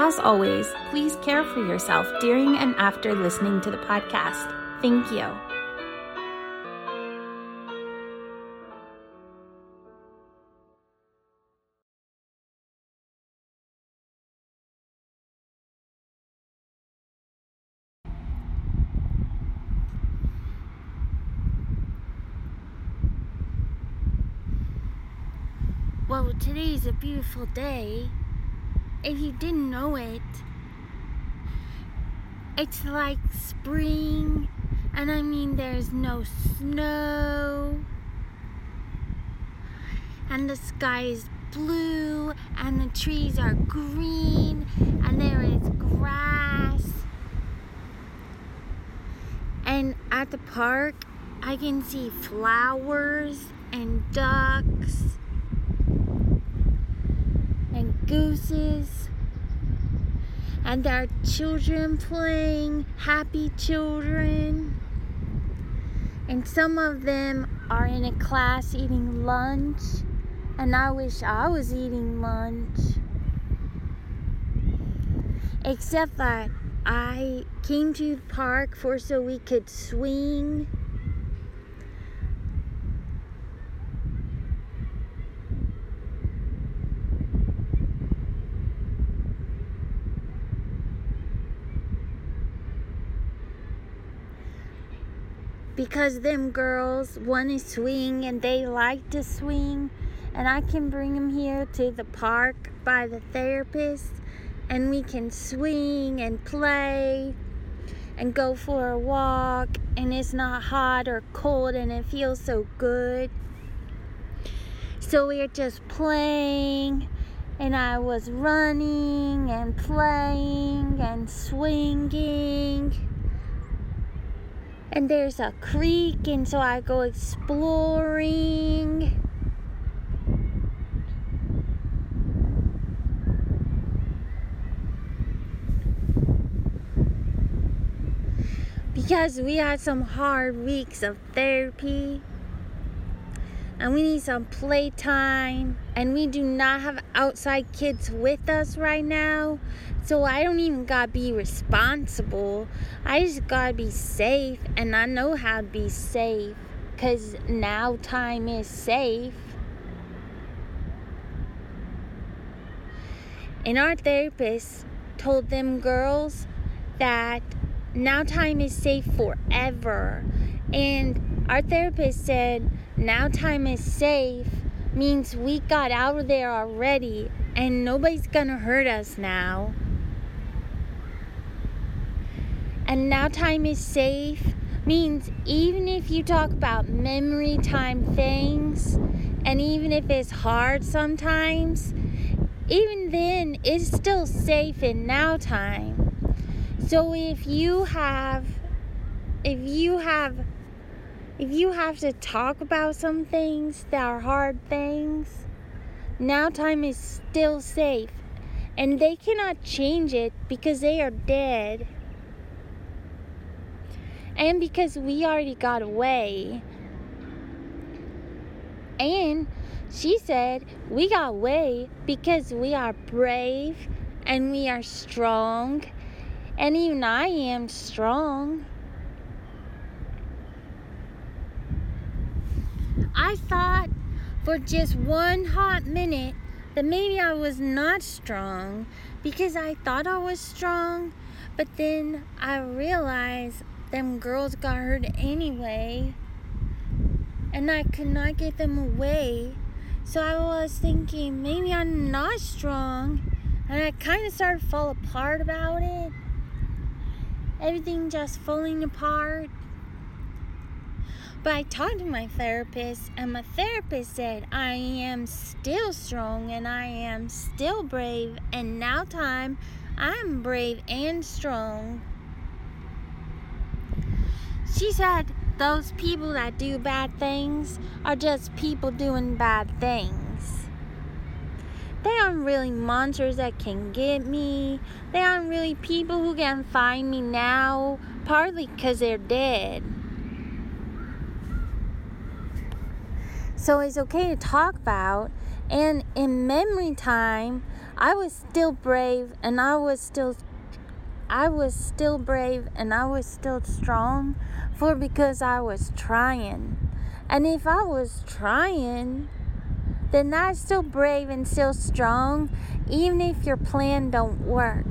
As always, please care for yourself during and after listening to the podcast. Thank you. Well, today's a beautiful day. If you didn't know it, it's like spring, and I mean, there's no snow, and the sky is blue, and the trees are green, and there is grass. And at the park, I can see flowers and ducks gooses. And there are children playing, happy children. And some of them are in a class eating lunch. And I wish I was eating lunch. Except that I came to the park for so we could swing. Because them girls want to swing and they like to swing, and I can bring them here to the park by the therapist, and we can swing and play and go for a walk and it's not hot or cold and it feels so good. So we're just playing and I was running and playing and swinging. And there's a creek and so I go exploring. because we had some hard weeks of therapy and we need some playtime. And we do not have outside kids with us right now. So i don't even gotta be responsible. I just gotta be safe. And i know how to be safe. Because now time is safe. And our therapist told them girls that now time is safe forever. And our therapist said now time is safe means we got out of there already and nobody's gonna hurt us now. And now time is safe means even if you talk about memory time things and even if it's hard sometimes, even then it's still safe in now time. So if you have if you have if you have to talk about some things that are hard things, now time is still safe. And they cannot change it because they are dead. And because we already got away. And she said we got away because we are brave and we are strong and even I am strong. I thought for just one hot minute that maybe I was not strong because I thought I was strong, but then I realized them girls got hurt anyway, and I could not get them away. So I was thinking maybe I'm not strong, and I kind of started to fall apart about it everything just falling apart. But I talked to my therapist, and my therapist said I am still strong and I am still brave, and now time I'm brave and strong. She said those people that do bad things are just people doing bad things. They aren't really monsters that can get me. They aren't really people who can find me now, partly because they're dead. So it's okay to talk about. And in memory time, I was still brave and I was still I was still brave and I was still strong for because I was trying. And if I was trying, then I'm still brave and still strong even if your plan don't work.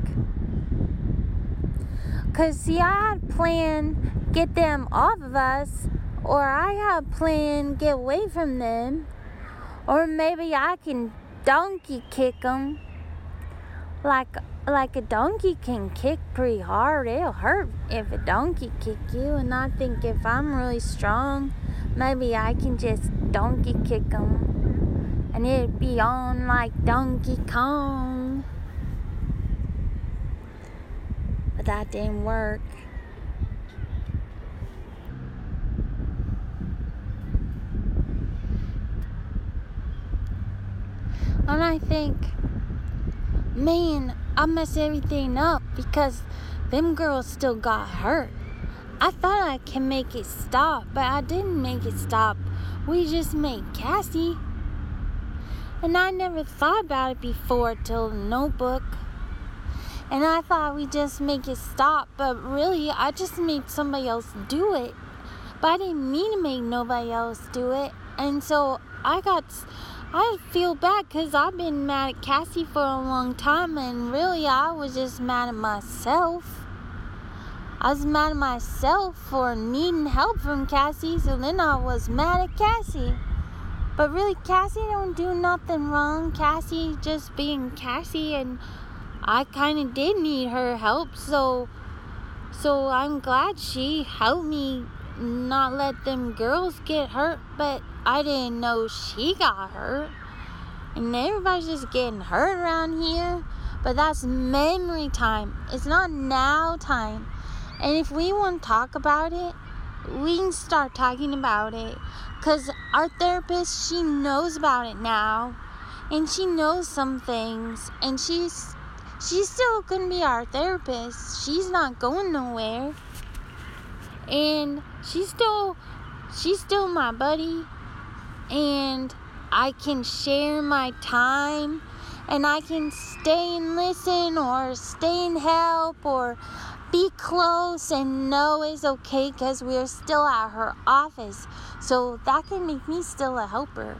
Cause see I had plan get them off of us or I had plan get away from them or maybe I can donkey kick them like like a donkey can kick pretty hard. It'll hurt if a donkey kick you. And I think if I'm really strong, maybe I can just donkey kick them, and it'd be on like Donkey Kong. But that didn't work. And I think, man, I messed everything up because them girls still got hurt. I thought I can make it stop, but I didn't make it stop. We just made Kassi. And I never thought about it before till the notebook. And I thought we just make it stop, but really I just made somebody else do it. But I didn't mean to make nobody else do it. And so I got I feel bad because I've been mad at Kassi for a long time, and really, I was just mad at myself. I was mad at myself for needing help from Kassi, so then I was mad at Kassi. But really, Kassi don't do nothing wrong. Kassi just being Kassi, and I kind of did need her help, so so I'm glad she helped me not let them girls get hurt, but I didn't know she got hurt. And everybody's just getting hurt around here. But that's memory time. It's not now time. And if we want to talk about it, we can start talking about it. Because our therapist, she knows about it now. And she knows some things. And she's she's still gonna be our therapist. She's not going nowhere and she's still she's still my buddy and I can share my time and I can stay and listen or stay and help or be close and know it's okay because we're still at her office. So that can make me still a helper.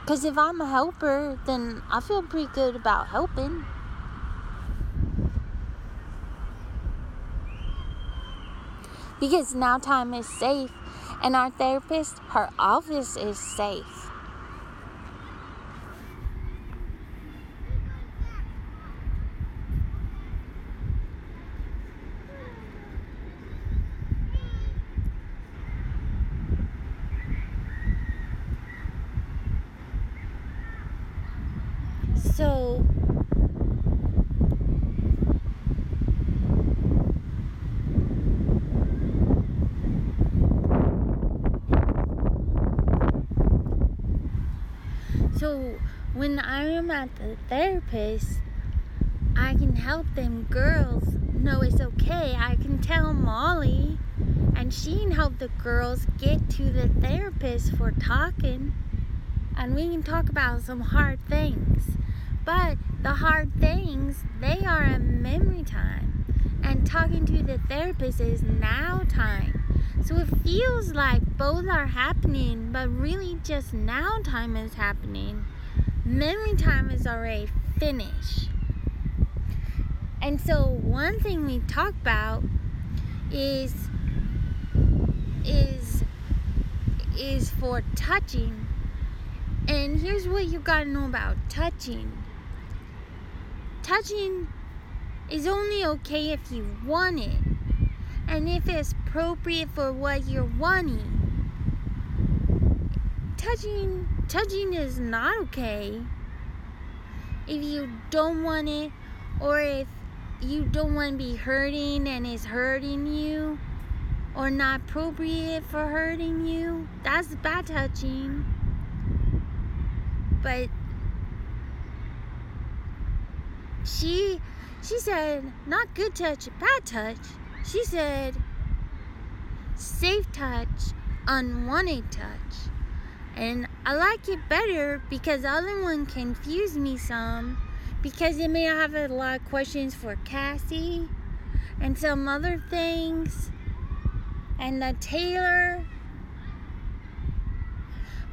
Because if I'm a helper, then I feel pretty good about helping. because now time is safe and our therapist, her office is safe. So So when I am at the therapist, I can help them girls know it's okay. I can tell Molly, and she can help the girls get to the therapist for talking. And we can talk about some hard things. But the hard things, they are a memory time. And talking to the therapist is now time. So it feels like both are happening, but really just now time is happening. Memory time is already finished. And so one thing we talk about is is is for touching. And here's what you got to know about touching. Touching is only okay if you want it and if it's appropriate for what you're wanting. Touching touching is not okay. If you don't want it or if you don't want to be hurting and it's hurting you or not appropriate for hurting you, that's bad touching. But she she said not good touch, bad touch. She said safe touch, unwanted touch. And I like it better because the other one confused me some because it may have a lot of questions for Kassi and some other things and the Taylor.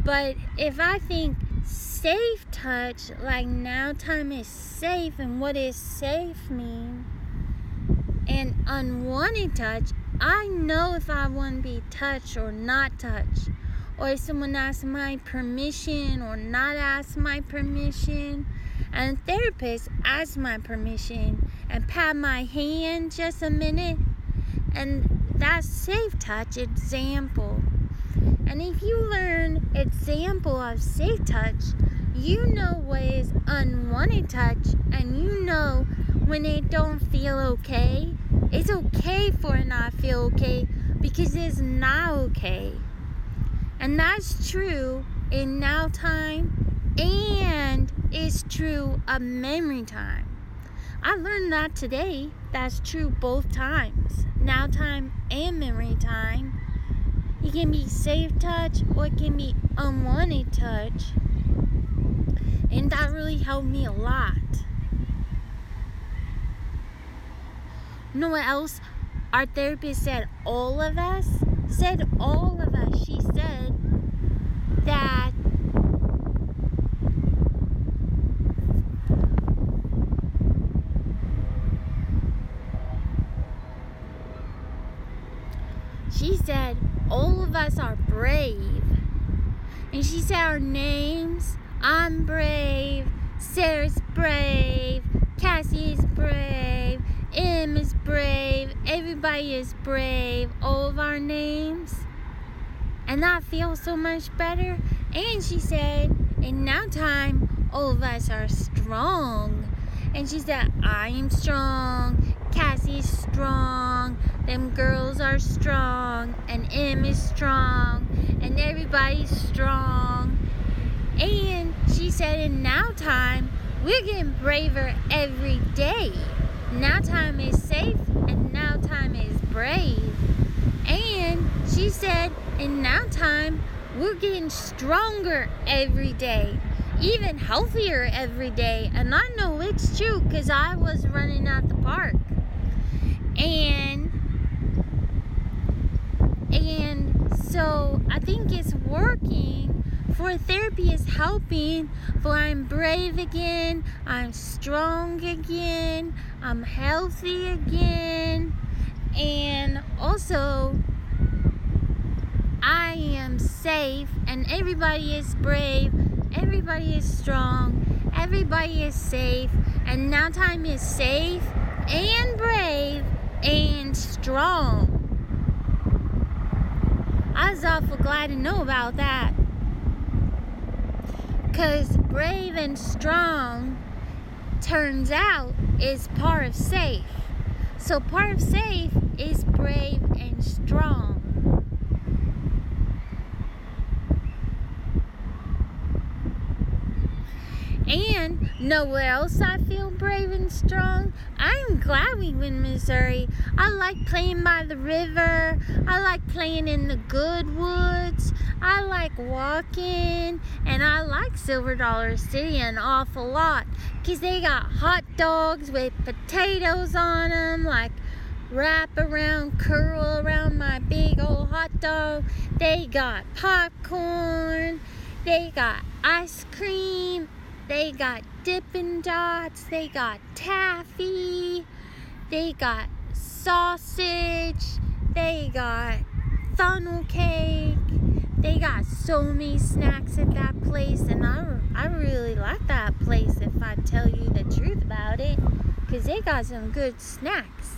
But if I think safe touch, like now time is safe and what is safe mean, and unwanted touch, I know if I want to be touched or not touched, or if someone asks my permission or not ask my permission and therapist asked my permission and pat my hand just a minute and that's safe touch example. And if you learn example of safe touch you know what is unwanted touch and you know when it don't feel okay. It's okay for it not feel okay because it's not okay and that's true in now time and is true of memory time. I learned that today. That's true both times. Now time and memory time. It can be safe touch or it can be unwanted touch. And that really helped me a lot. You know what else? Our therapist said all of us? Said all of us. She said that she said all of us are brave. And she said our names. I'm brave. Sarah's brave. Kassi is brave. Em is brave. Everybody is brave. All of our names. And that feels so much better. And she said, in now time, all of us are strong. And she said, I am strong. Kassi's strong. Them girls are strong. And Em is strong. And everybody's strong. And she said, in now time, we're getting braver every day. Now time is safe and now time is brave. And she said, in now time, we're getting stronger every day even healthier every day. And I know it's true because I was running at the park. And and so I think it's working for therapy is helping for I'm brave again, I'm strong again, I'm healthy again, and also I am safe and everybody is brave Everybody is strong. Everybody is safe. And now time is safe and brave and strong. I was awful glad to know about that. Because brave and strong turns out is part of safe. So part of safe is brave and strong. And know where else I feel brave and strong? I'm glad we win Missouri. I like playing by the river. I like playing in the good woods. I like walking. And I like Silver Dollar City an awful lot. Because they got hot dogs with potatoes on them. Like wrap around, curl around my big old hot dog. They got popcorn. They got ice cream they got Dippin' Dots. They got taffy. They got sausage. They got funnel cake. They got so many snacks at that place, and I, I really like that place if I tell you the truth about it, because they got some good snacks.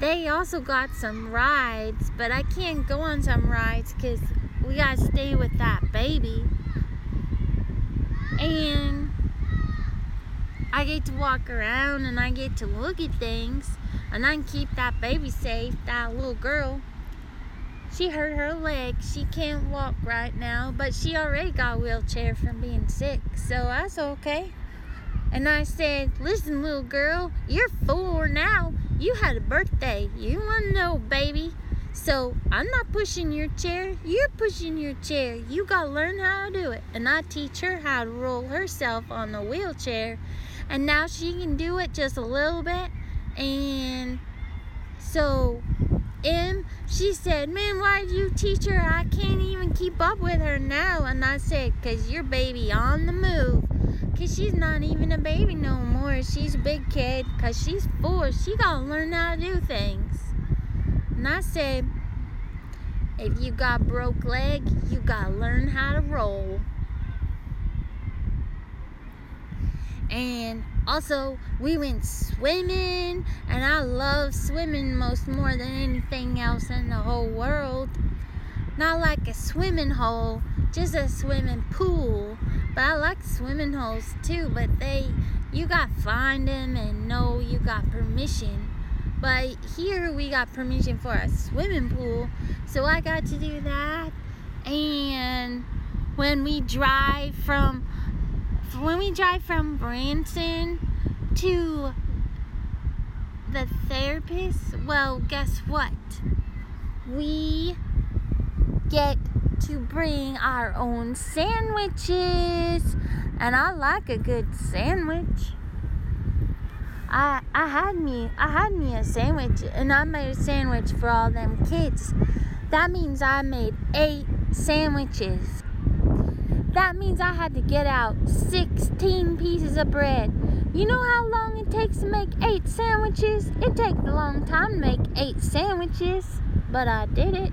they also got some rides, but I can't go on some rides because we gotta stay with that baby. And I get to walk around and I get to look at things and I can keep that baby safe, that little girl. She hurt her leg. She can't walk right now, but she already got a wheelchair from being sick, so that's okay. And I said, Listen, little girl, you're four now. You had a birthday. You want to know, baby. So I'm not pushing your chair. You're pushing your chair. You got to learn how to do it. And I teach her how to roll herself on the wheelchair. And now she can do it just a little bit. And so Em, she said, Man, why did you teach her? I can't even keep up with her now. And I said, Because your baby on the move. Because she's not even a baby no more. She's a big kid. Because she's four. She got to learn how to do things. And I said, If you got broke leg, you got to learn how to roll. And also, we went swimming, and I love swimming most more than anything else in the whole world. Not like a swimming hole, just a swimming pool. But I like swimming holes too, but they, you got find them and know you got permission. But here we got permission for a swimming pool, so I got to do that. And when we drive from when we drive from Branson to the therapist, well, guess what? We get to bring our own sandwiches, and I like a good sandwich. I I had me I had me a sandwich, and I made a sandwich for all them kids. That means I made eight sandwiches. That means I had to get out 16 pieces of bread. You know how long it takes to make eight sandwiches? It takes a long time to make eight sandwiches, but I did it.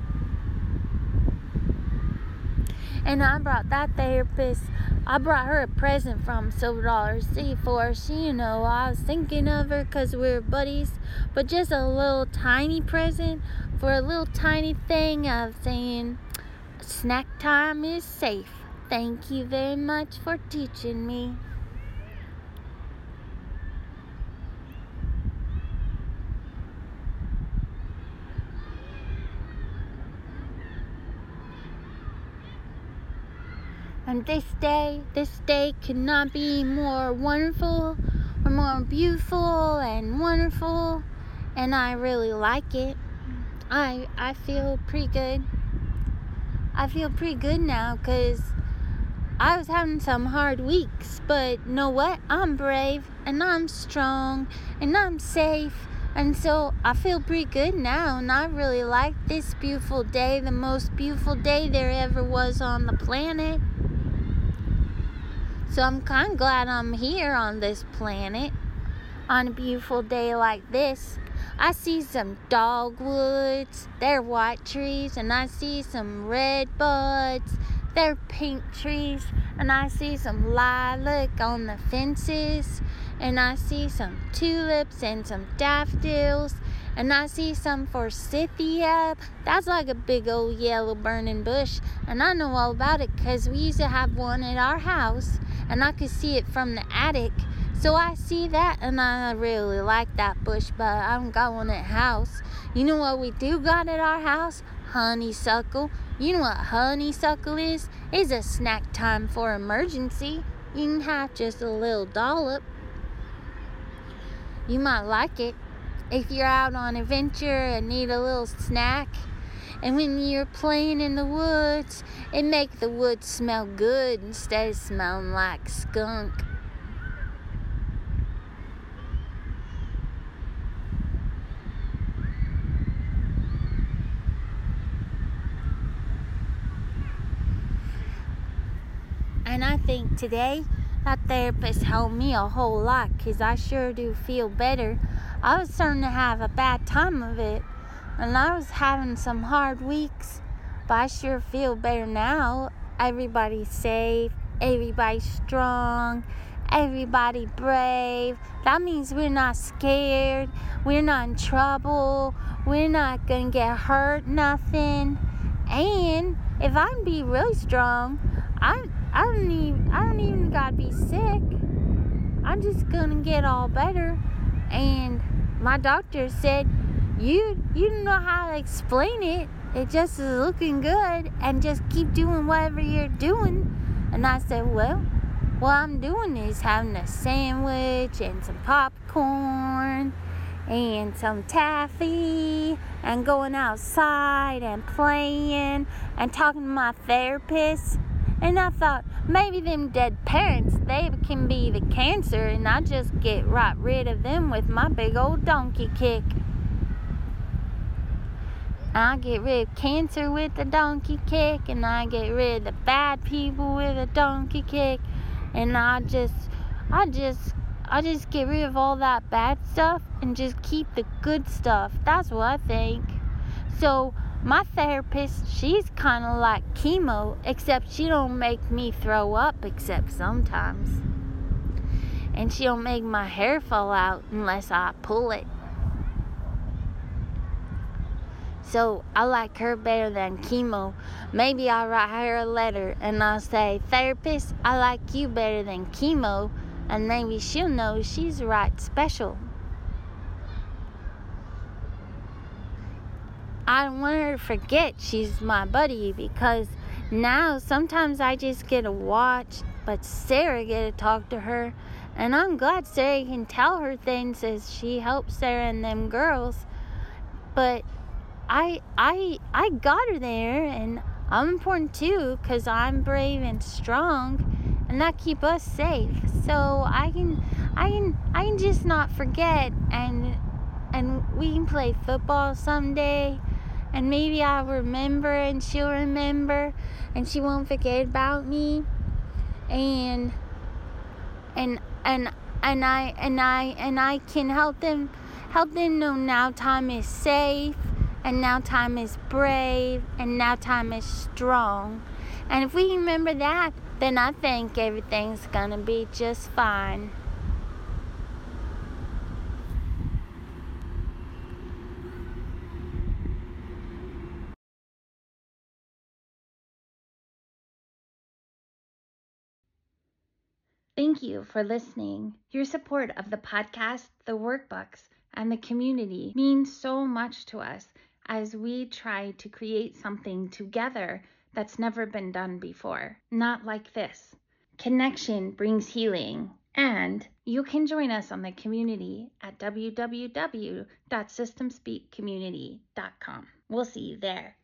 And I brought that therapist, I brought her a present from Silver Dollar City for she, you know, I was thinking of her because we're buddies, but just a little tiny present for a little tiny thing of saying, snack time is safe. Thank you very much for teaching me. And this day, this day could not be more wonderful or more beautiful and wonderful. And I really like it. I I feel pretty good. I feel pretty good now because I was having some hard weeks, but know what? I'm brave and I'm strong and I'm safe. And so I feel pretty good now, and I really like this beautiful day, the most beautiful day there ever was on the planet. So I'm kind of glad I'm here on this planet on a beautiful day like this. I see some dogwoods, they're white trees, and I see some red buds they're pink trees, and I see some lilac on the fences, and I see some tulips and some daffodils, and I see some forsythia. That's like a big old yellow burning bush, and I know all about it because we used to have one at our house, and I could see it from the attic. So I see that, and I really like that bush, but I don't got one at house. You know what we do got at our house? honeysuckle. You know what honeysuckle is? It's a snack time for emergency. You can have just a little dollop. You might like it if you're out on adventure and need a little snack. And when you're playing in the woods, it makes the woods smell good instead of smelling like skunk. And I think today that therapist helped me a whole lot because I sure do feel better. I was starting to have a bad time of it and I was having some hard weeks, but I sure feel better now. Everybody's safe, everybody's strong, everybody brave. That means we're not scared. We're not in trouble. We're not gonna get hurt, nothing. And if I'm be really strong, I I don't even I don't even gotta be sick. I'm just gonna get all better. And my doctor said, you you don't know how to explain it. It just is looking good, and just keep doing whatever you're doing. And I said, well, what I'm doing is having a sandwich and some popcorn and some taffy and going outside and playing and talking to my therapist. And I thought maybe them dead parents, they can be the cancer, and I just get right rid of them with my big old donkey kick. I get rid of cancer with a donkey kick, and I get rid of the bad people with a donkey kick, and I just, I just I just get rid of all that bad stuff and just keep the good stuff. That's what I think. So my therapist, she's kind of like chemo, except she don't make me throw up except sometimes. And she don't make my hair fall out unless I pull it. So I like her better than chemo. Maybe I'll write her a letter and I'll say, Therapist, I like you better than chemo and maybe she'll know she's right special. I don't want her to forget she's my buddy because now sometimes I just get to watch, but Sarah get to talk to her, and I'm glad Sarah can tell her things as she helps Sarah and them girls. But I I I got her there, and I'm important too because I'm brave and strong and that keep us safe. So I can I can I can just not forget and and we can play football someday and maybe I'll remember and she'll remember and she won't forget about me and and and and I and I and I can help them help them know now time is safe and now time is brave and now time is strong. And if we remember that, then I think everything's gonna be just fine. Thank you for listening. Your support of the podcast, the workbooks, and the community means so much to us as we try to create something together that's never been done before. Not like this. Connection brings healing. And you can join us on the community at www.systemspeakcommunity.com. We'll see you there.